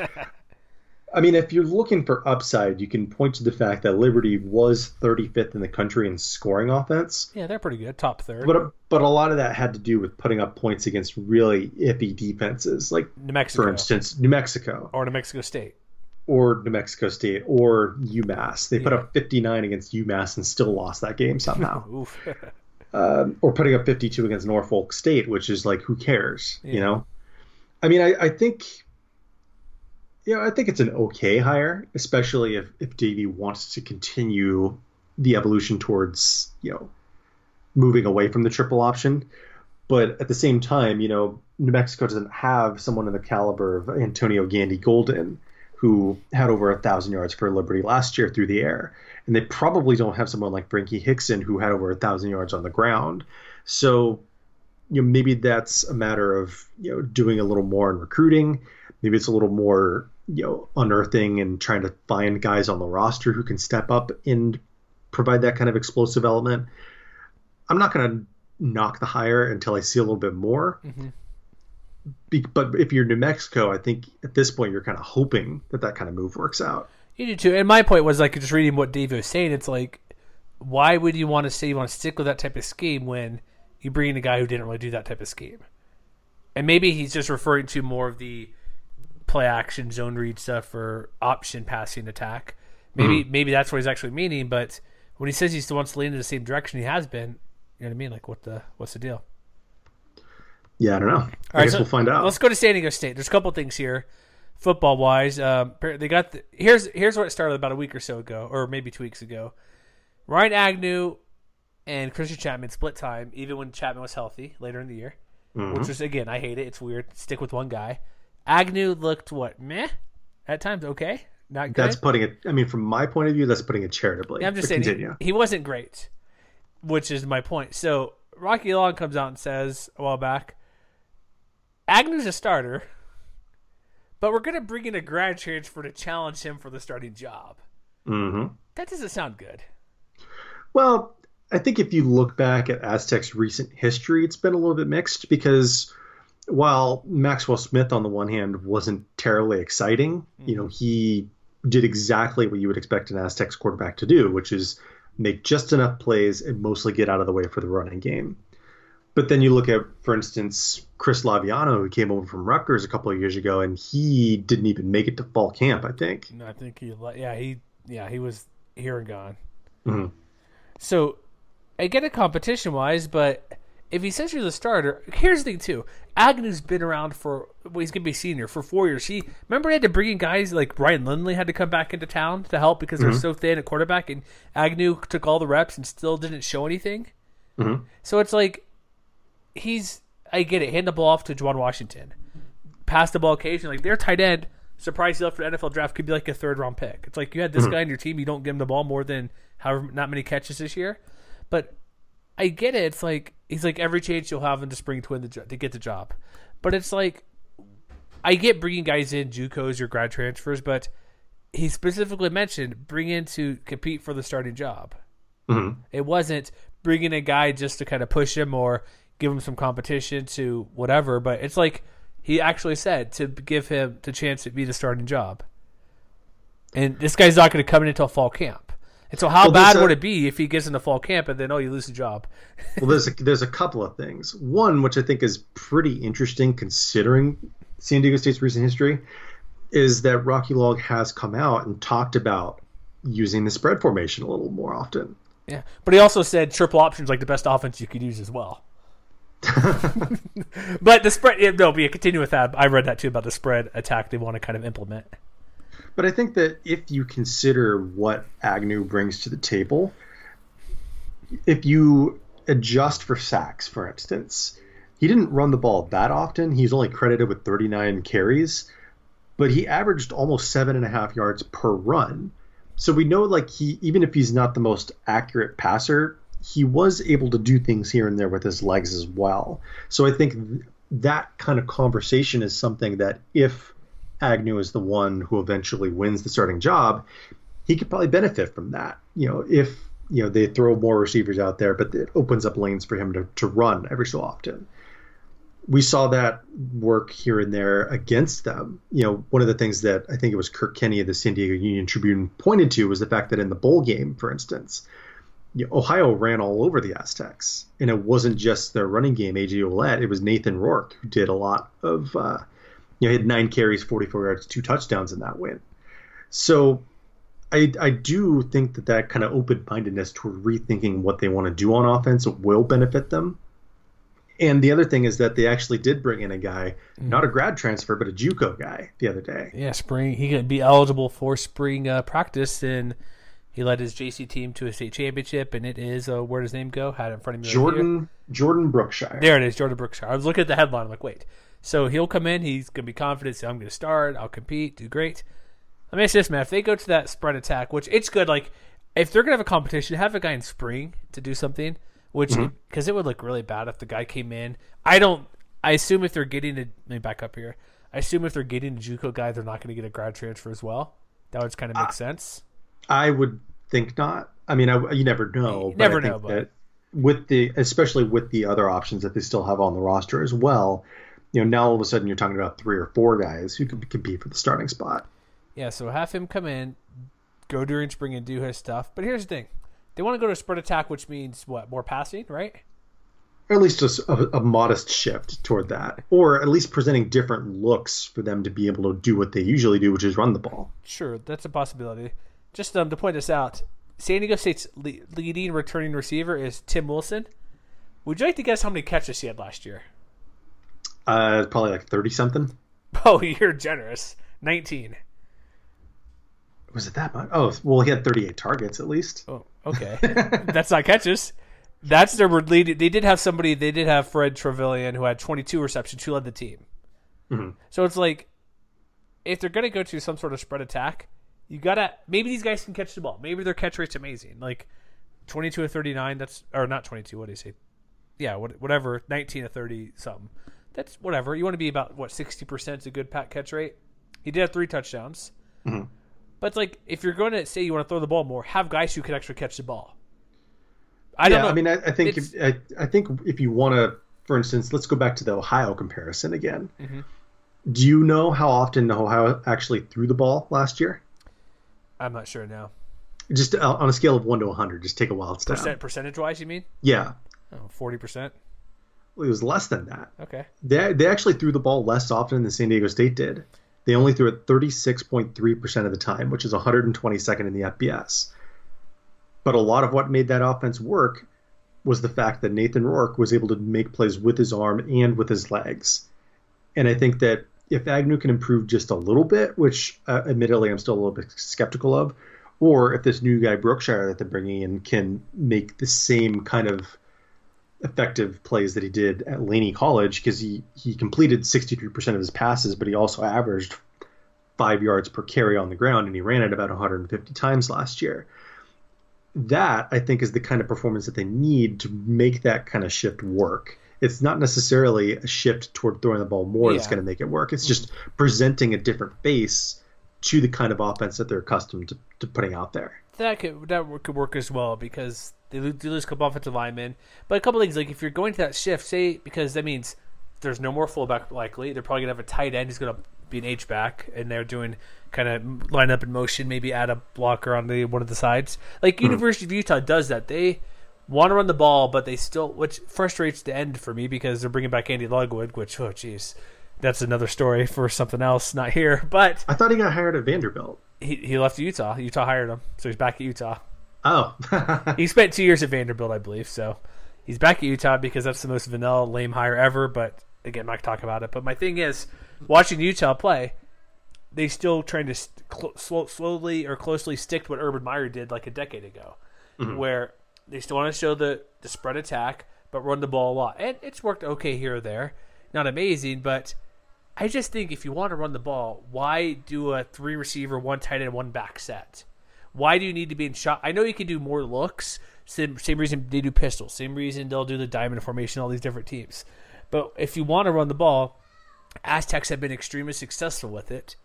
I mean, if you're looking for upside, you can point to the fact that Liberty was 35th in the country in scoring offense. Yeah, they're pretty good, top third. But but a lot of that had to do with putting up points against really iffy defenses, like New Mexico, for instance New Mexico or New Mexico State. Or New Mexico State or UMass. They put up 59 against UMass and still lost that game somehow. [LAUGHS] [LAUGHS] Um, or putting up 52 against Norfolk State, which is like who cares, Yeah. you know? I mean, I, I think. You know, I think it's an okay hire, especially if, if Davie wants to continue the evolution towards, you know, moving away from the triple option. But at the same time, you know, New Mexico doesn't have someone in the caliber of Antonio Gandy Golden, who had over a thousand yards for Liberty last year through the air. And they probably don't have someone like Frankie Hickson, who had over a thousand yards on the ground. So, you know, maybe that's a matter of, you know, doing a little more in recruiting. Maybe it's a little more, you know, unearthing and trying to find guys on the roster who can step up and provide that kind of explosive element. I'm not going to knock the hire until I see a little bit more. Be- but if you're New Mexico, I think at this point you're kind of hoping that that kind of move works out. You do too. And my point was like just reading what Dave was saying. It's like, why would you want to say you want to stick with that type of scheme when you bring in a guy who didn't really do that type of scheme? And maybe he's just referring to more of the play action zone read stuff or option passing attack. Maybe hmm. maybe that's what he's actually meaning. But when he says he still wants to lean in the same direction he has been, you know what I mean? Like what the what's the deal? Yeah, I don't know. I All right, guess so we'll find out. Let's go to San Diego State. There's a couple things here, football wise. Um, they got the, here's here's what it started about a week or so ago, or maybe two weeks ago. Ryan Agnew and Christian Chapman split time, even when Chapman was healthy later in the year. Which was again, I hate it. It's weird. Stick with one guy. Agnew looked what meh at times. Okay, not good. That's putting it. I mean, from my point of view, that's putting it charitably. Yeah, I'm just saying he, he wasn't great, which is my point. So Rocky Long comes out and says a while back, Agnew's a starter, but we're going to bring in a grad transfer to challenge him for the starting job. hmm That doesn't sound good. Well, I think if you look back at Aztec's recent history, it's been a little bit mixed because while Maxwell Smith, on the one hand, wasn't terribly exciting, you know, he did exactly what you would expect an Aztecs quarterback to do, which is make just enough plays and mostly get out of the way for the running game. But then you look at, for instance, Chris Laviano, who came over from Rutgers a couple of years ago, and he didn't even make it to fall camp, I think. No, I think he, yeah, he, yeah, he was here and gone. Mhm. So I get it competition wise, but if he says you're the starter, here's the thing too. Agnew's been around for well, he's gonna be senior for four years. He remember he had to bring in guys like Ryan Lindley had to come back into town to help because they're so thin at quarterback, and Agnew took all the reps and still didn't show anything. So it's like he's I get it. Hand the ball off to Juwan Washington, pass the ball occasionally. Like their tight end, surprise you for the NFL draft could be like a third round pick. It's like you had this hmm. guy on your team, you don't give him the ball more than however not many catches this year, but I get it. It's like he's like every chance you'll have in the spring twin the to get the job, but it's like I get bringing guys in JUCOs or grad transfers, but he specifically mentioned bring in to compete for the starting job. Mm-hmm. It wasn't bringing a guy just to kind of push him or give him some competition to whatever, but it's like he actually said to give him the chance to be the starting job. And this guy's not going to come in until fall camp. And so, how Well, bad a- would it be if he gets into fall camp and then oh, you lose the job? [LAUGHS] well, there's a, there's a couple of things. One, which I think is pretty interesting considering San Diego State's recent history, is that Rocky Long has come out and talked about using the spread formation a little more often. Yeah, but he also said triple options like the best offense you could use as well. [LAUGHS] but the spread, yeah, no, but yeah, continue with that. I read that too about the spread attack they want to kind of implement. But I think that if you consider what Agnew brings to the table, if you adjust for sacks, for instance, he didn't run the ball that often. He's only credited with 39 carries, but he averaged almost seven and a half yards per run. So we know, like he, even if he's not the most accurate passer, he was able to do things here and there with his legs as well. So I think that kind of conversation is something that if Agnew is the one who eventually wins the starting job, he could probably benefit from that. You know, if you know they throw more receivers out there, but it opens up lanes for him to, to run every so often. We saw that work here and there against them. You know, one of the things that I think it was Kirk Kenney of the San Diego Union Tribune pointed to was the fact that in the bowl game, for instance, Ohio ran all over the Aztecs, and it wasn't just their running game, AJ Ouellette. It was Nathan Rourke who did a lot of. Uh, you know, he had nine carries, 44 yards, two touchdowns in that win. So I, I do think that that kind of open mindedness toward rethinking what they want to do on offense will benefit them. And the other thing is that they actually did bring in a guy, mm. not a grad transfer, but a JUCO guy the other day. Yeah, spring. He could be eligible for spring uh, practice, and he led his JC team to a state championship. And it is uh, where does his name go? Had it in front of me. Jordan right Jordan Brookshire. There it is, Jordan Brookshire. I was looking at the headline. I'm like, wait. So he'll come in. He's gonna be confident. Say, I'm gonna start. I'll compete. Do great. Let me ask this, man. If they go to that spread attack, which it's good, like if they're gonna have a competition, have a guy in spring to do something. Which because mm-hmm. it would look really bad if the guy came in. I don't. I assume if they're getting a let me back up here. I assume if they're getting a JUCO guy, they're not going to get a grad transfer as well. That would kind of make uh, sense. I would think not. I mean, I, you never know. You never know, but with the especially with the other options that they still have on the roster as well, you know, now all of a sudden you're talking about three or four guys who could compete for the starting spot. Yeah, so have him come in, go during spring and do his stuff. But here's the thing: they want to go to spread attack, which means what? More passing, right? Or at least a, a, a, modest shift toward that, or at least presenting different looks for them to be able to do what they usually do, which is run the ball. Sure, that's a possibility. Just um, to point this out, San Diego State's le- leading returning receiver is Tim Wilson. Would you like to guess how many catches he had last year? Uh, probably like thirty something. [LAUGHS] Oh, you're generous. Nineteen. Was it that much? Oh, well, he had thirty-eight targets at least. Oh, okay. [LAUGHS] That's not catches. That's their lead. They did have somebody. They did have Fred Trevillion who had twenty-two receptions, who led the team. Mm-hmm. So it's like, if they're gonna go to some sort of spread attack, you gotta maybe these guys can catch the ball. Maybe their catch rate's amazing, like twenty-two to thirty-nine. That's or not twenty-two. What do you say? Yeah, whatever. Nineteen to thirty something that's whatever. You want to be about what sixty percent is a good pat catch rate. He did have three touchdowns, mm-hmm. but like if you're going to say you want to throw the ball more, have guys who can actually catch the ball. I don't know. I mean, I, I think if, I, I, think if you want to, for instance, let's go back to the Ohio comparison again. Mm-hmm. Do you know how often Ohio actually threw the ball last year? I'm not sure now. Just uh, on a scale of one to 100, just take a wild stab. Percent, percentage wise, you mean? Yeah. Oh, 40%. It was less than that. Okay. They they actually threw the ball less often than San Diego State did. They only threw it 36.3% of the time, which is 122nd in the FBS. But a lot of what made that offense work was the fact that Nathan Rourke was able to make plays with his arm and with his legs. And I think that if Agnew can improve just a little bit, which uh, admittedly I'm still a little bit skeptical of, or if this new guy Brookshire that they're bringing in can make the same kind of effective plays that he did at Laney College because he he completed 63% of his passes, but he also averaged five yards per carry on the ground, and he ran it about 150 times last year. That I think is the kind of performance that they need to make that kind of shift work. It's not necessarily a shift toward throwing the ball more yeah. that's going to make it work. It's just presenting a different face to the kind of offense that they're accustomed to, to putting out there. That could that could work as well because they lose, lose a couple offensive linemen. But a couple things like if you're going to that shift, say because that means there's no more fullback likely. They're probably gonna have a tight end who's gonna be an H back, and they're doing kind of line up in motion, maybe add a blocker on the one of the sides. Like mm-hmm. University of Utah does that. They want to run the ball, but they still, which frustrates the end for me because they're bringing back Andy Ludwig, which oh jeez, that's another story for something else, not here. But I thought he got hired at Vanderbilt. He he left Utah. Utah hired him, so he's back at Utah. Oh, [LAUGHS] he spent two years at Vanderbilt, I believe. So he's back at Utah because that's the most vanilla, lame hire ever. But again, I'm not talk about it. But my thing is, watching Utah play, they still trying to st- cl- slowly or closely stick to what Urban Meyer did like a decade ago, mm-hmm. where they still want to show the the spread attack, but run the ball a lot, and it's worked okay here or there. Not amazing, but I just think if you want to run the ball, why do a three receiver, one tight end, one back set? Why do you need to be in shot? I know you can do more looks. Same, same reason they do pistols. Same reason they'll do the diamond formation. All these different teams. But if you want to run the ball, Aztecs have been extremely successful with it.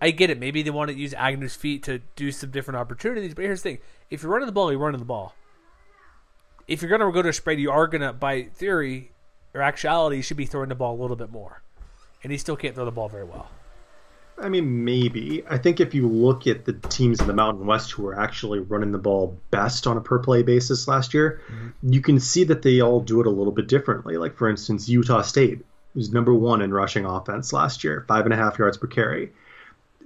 I get it. Maybe they want to use Agnew's feet to do some different opportunities. But here's the thing: if you're running the ball, you're running the ball. If you're going to go to a spread, you are going to, by theory or actuality, you should be throwing the ball a little bit more. And he still can't throw the ball very well. I mean, maybe. I think if you look at the teams in the Mountain West who were actually running the ball best on a per play basis last year, mm-hmm. you can see that they all do it a little bit differently. Like, for instance, Utah State was number one in rushing offense last year, five and a half yards per carry.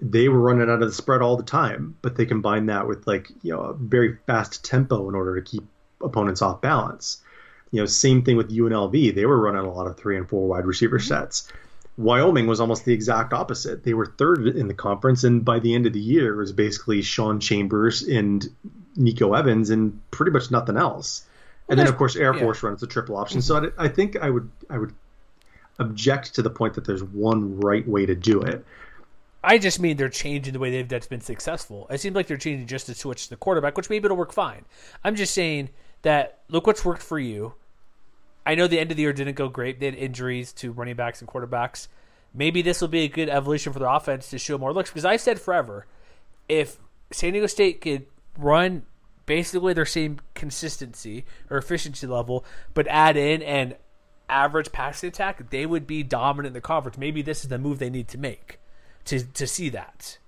They were running out of the spread all the time, but they combined that with like you know a very fast tempo in order to keep opponents off balance. You know, same thing with UNLV. They were running a lot of three and four wide receiver mm-hmm. sets. Wyoming was almost the exact opposite. They were third in the conference, and by the end of the year, it was basically Sean Chambers and Nico Evans and pretty much nothing else. Well, and then, of course, Air yeah. Force runs the triple option. Mm-hmm. So I, I think I would I would object to the point that there's one right way to do it. I just mean they're changing the way they've that's been successful. It seems like they're changing just to switch the quarterback, which maybe it'll work fine. I'm just saying that look what's worked for you. I know the end of the year didn't go great. They had injuries to running backs and quarterbacks. Maybe this will be a good evolution for the offense to show more looks. Because I've said forever, if San Diego State could run basically their same consistency or efficiency level, but add in an average passing attack, they would be dominant in the conference. Maybe this is the move they need to make to to see that.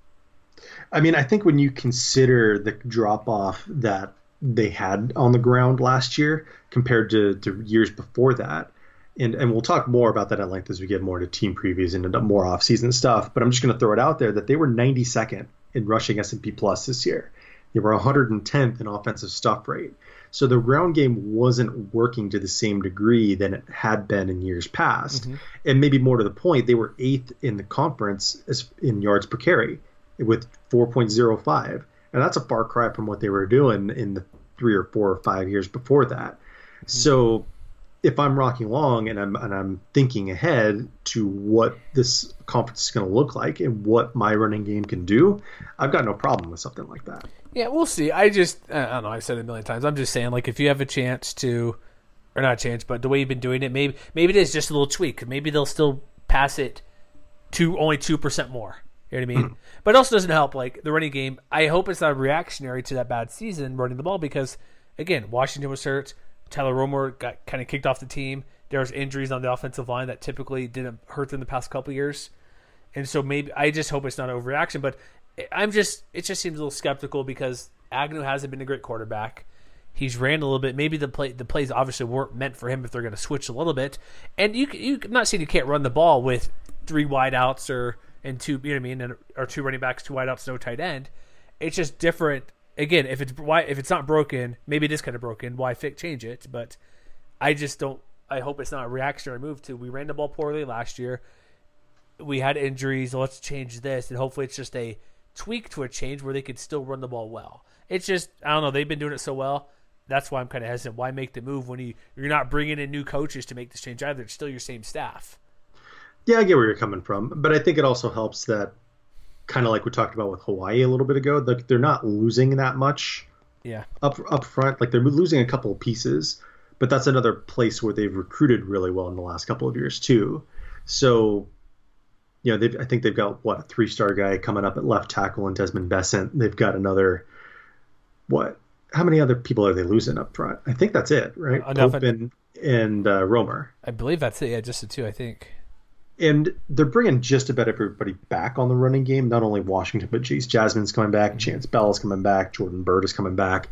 I mean, I think when you consider the drop off that they had on the ground last year compared to, to years before that. And, and we'll talk more about that at length as we get more to team previews and more off-season stuff. But I'm just going to throw it out there that they were 92nd in rushing S&P Plus this year. They were 110th in offensive stuff rate. So the ground game wasn't working to the same degree than it had been in years past. Mm-hmm. And maybe more to the point, they were eighth in the conference in yards per carry with 4.05 and that's a far cry from what they were doing in the three or four or five years before that. Mm-hmm. So if I'm Rocky Long and I'm and I'm thinking ahead to what this conference is going to look like and what my running game can do, I've got no problem with something like that. Yeah, we'll see. I just I don't know. I've said it a million times. I'm just saying, like, if you have a chance to, or not a chance, but the way you've been doing it, maybe maybe it is just a little tweak. Maybe they'll still pass it to only two percent more. You know what I mean? [CLEARS THROAT] But it also doesn't help like the running game. I hope it's not reactionary to that bad season running the ball because again, Washington was hurt. Tyler Roemer got kind of kicked off the team. There was injuries on the offensive line that typically didn't hurt them the past couple years, and so maybe I just hope it's not overreaction. But I'm just it just seems a little skeptical because Agnew hasn't been a great quarterback. He's ran a little bit. Maybe the play the plays obviously weren't meant for him if they're going to switch a little bit. And you you I'm not saying you can't run the ball with three wideouts or and two, you know what I mean, and, or two running backs, two wideouts, no tight end. It's just different. Again, if it's why if it's not broken, maybe it is kind of broken. Why fix change it? But I just don't. I hope it's not a reactionary move to we ran the ball poorly last year. We had injuries. Let's change this, and hopefully it's just a tweak to a change where they could still run the ball well. It's just I don't know. They've been doing it so well. That's why I'm kind of hesitant. Why make the move when you you're not bringing in new coaches to make this change either? It's still your same staff. Yeah, I get where you're coming from, but I think it also helps that kind of like we talked about with Hawaii a little bit ago, like they're not losing that much. Yeah. Up up front, like they're losing a couple of pieces, but that's another place where they've recruited really well in the last couple of years too. So, you know, I think they've got what a three star guy coming up at left tackle and Desmond Besant. They've got another what? How many other people are they losing up front? I think that's it, right? Uh, Pope and and uh, Roemer. I believe that's it. Yeah, just the two. I think and they're bringing just about everybody back on the running game. Not only Washington, but geez, Jasmin's coming back, Chance Bell is coming back, Jordan Byrd is coming back.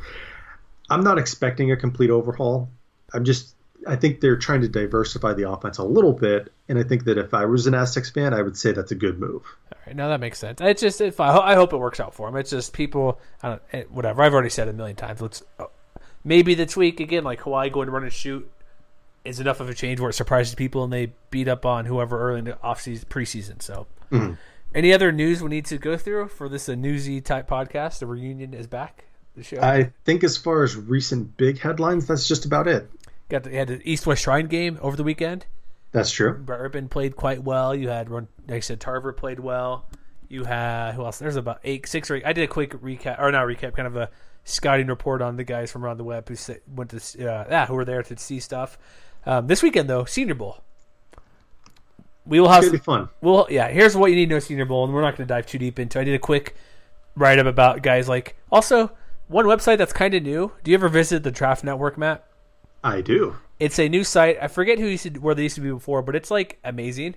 I'm not expecting a complete overhaul. I'm just, I think they're trying to diversify the offense a little bit, and I think that if I was an Aztecs fan, I would say that's a good move. All right, now that makes sense. It's just if I, I hope it works out for them. It's just people, I don't, eh, whatever. I've already said a million times. Let's oh, maybe the tweak again, like Hawaii going to run and shoot, is enough of a change where it surprises people and they beat up on whoever early in the off season preseason. So, any other news we need to go through for this a newsy type podcast? The reunion is back. The show I think as far as recent big headlines, that's just about it. got the, you had the East West Shrine game over the weekend. That's true. Brett Urban played quite well. You had, like I said, Tarver played well. You had who else? There's about eight, six or eight. I did a quick recap, or not recap, kind of a scouting report on the guys from around the web who went to, uh, yeah, who were there to see stuff. Um, this weekend though, Senior Bowl. We will have It's gonna be some, fun. well, yeah. Here's what you need to know, Senior Bowl, and we're not going to dive too deep into. I did a quick write up about guys like. Also, one website that's kind of new. Do you ever visit the Draft Network, Matt? I do. It's a new site. I forget who used to, where they used to be before, but it's like amazing.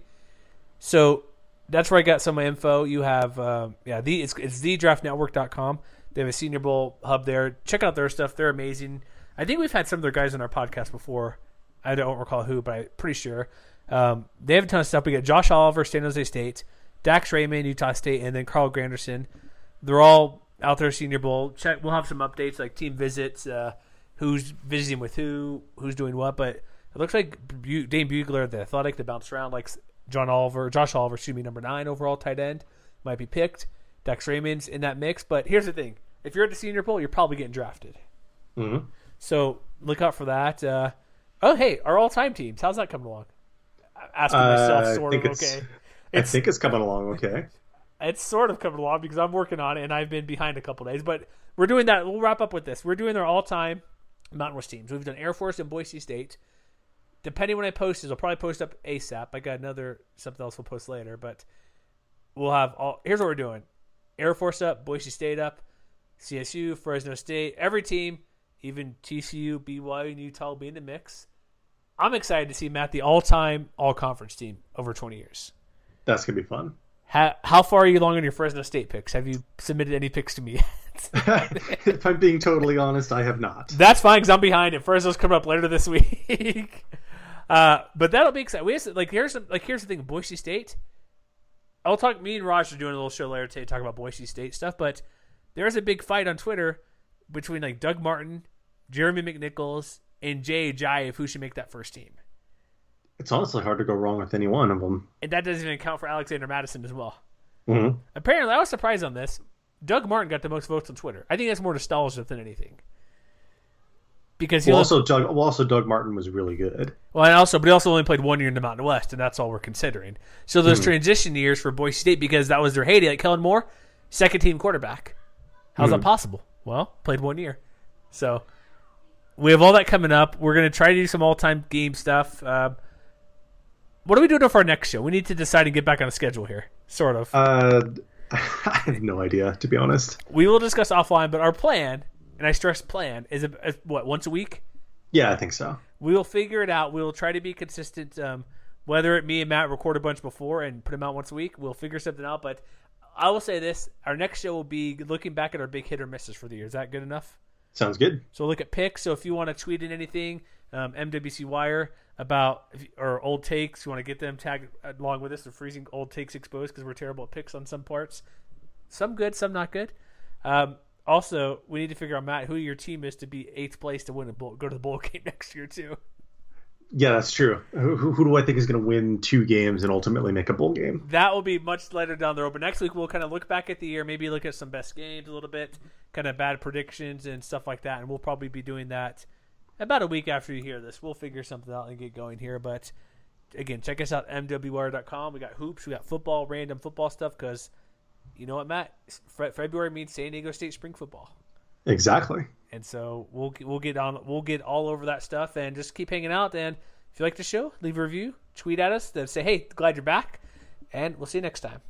So that's where I got some of my info. You have um, yeah, the it's it's thedraftnetwork.com. They have a Senior Bowl hub there. Check out their stuff. They're amazing. I think we've had some of their guys on our podcast before. I don't recall who, but I'm pretty sure. Um, they have a ton of stuff. We got Josh Oliver, San Jose State, Dax Raymond, Utah State, and then Carl Granderson. They're all out there Senior Bowl. Check. We'll have some updates like team visits, uh, who's visiting with who, who's doing what. But it looks like Bu- Dane Brugler, the athletic, that bounced around like John Oliver, Josh Oliver, excuse me, number nine overall tight end, might be picked. Dax Raymond's in that mix. But here's the thing: if you're at the Senior Bowl, you're probably getting drafted. Mhm. So look out for that. Uh, oh, hey, our all-time teams. How's that coming along? I'm Asking Uh, myself, I sort of it's- okay. I think it's coming along okay. [LAUGHS] It's sort of coming along because I'm working on it and I've been behind a couple days. But we're doing that. We'll wrap up with this. We're doing our all-time Mountain West teams. We've done Air Force and Boise State. Depending when I post this, I'll probably post up ASAP. I got another something else we'll post later, but we'll have all. Here's what we're doing: Air Force up, Boise State up, CSU, Fresno State, every team, even TCU, BYU, and Utah will be in the mix. I'm excited to see Matt the all-time all-conference team over 20 years. That's gonna be fun. How, how far are you along on your Fresno State picks? Have you submitted any picks to me yet? [LAUGHS] if I'm being totally honest, I have not. That's fine because I'm behind it. Fresno's coming up later this [LAUGHS] week. uh, but that'll be exciting. We have to, like here's some, like here's the thing. Boise State. I'll talk. Me and Raj are doing a little show later today, talk about Boise State stuff. But there's a big fight on Twitter between like Doug Martin, Jeremy McNichols, and Jay Ajayi of who should make that first team. It's honestly hard to go wrong with any one of them. And that doesn't even count for Alexander Mattison as well. Mhm. Apparently, I was surprised on this. Doug Martin got the most votes on Twitter. I think that's more nostalgia than anything. Because he Well, also Doug. Well, also Doug Martin was really good. well, and also, but he also only played one year in the Mountain West, and that's all we're considering. So those transition years for Boise State, because that was their heyday, like Kellen Moore, second team quarterback. How's that possible? Well, played one year. So we have all that coming up. We're going to try to do some all time game stuff. Um, what are we doing for our next show? We need to decide and get back on a schedule here, sort of. Uh, [LAUGHS] I have no idea, to be honest. we will discuss offline, but our plan, and I stress plan, is, a, is what once a week. Yeah, I think so. We will figure it out. We will try to be consistent. Um, whether it me and Matt record a bunch before and put them out once a week, we'll figure something out. But I will say this: our next show will be looking back at our big hit or misses for the year. Is that good enough? Sounds good. So look at picks. So if you want to tweet in anything, um, MWC Wire about or old takes, you want to get them tagged along with us. The freezing old takes exposed because we're terrible at picks on some parts. Some good, some not good. Um, also, we need to figure out Matt who your team is to be eighth place to win a bowl, go to the bowl [LAUGHS] game next year too. Yeah, that's true. Who, who do I think is going to win two games and ultimately make a bowl game? That will be much later down the road. But next week we'll kind of look back at the year, maybe look at some best games a little bit, kind of bad predictions and stuff like that. And we'll probably be doing that about a week after you hear this. We'll figure something out and get going here. But again, check us out mwire.com. We got hoops, we got football, random football stuff. Because you know what, Matt? Fe- February means San Diego State spring football. Exactly. And so we'll we'll get on we'll get all over that stuff and just keep hanging out. And if you like the show, leave a review, tweet at us, then say, "Hey, glad you're back," and we'll see you next time.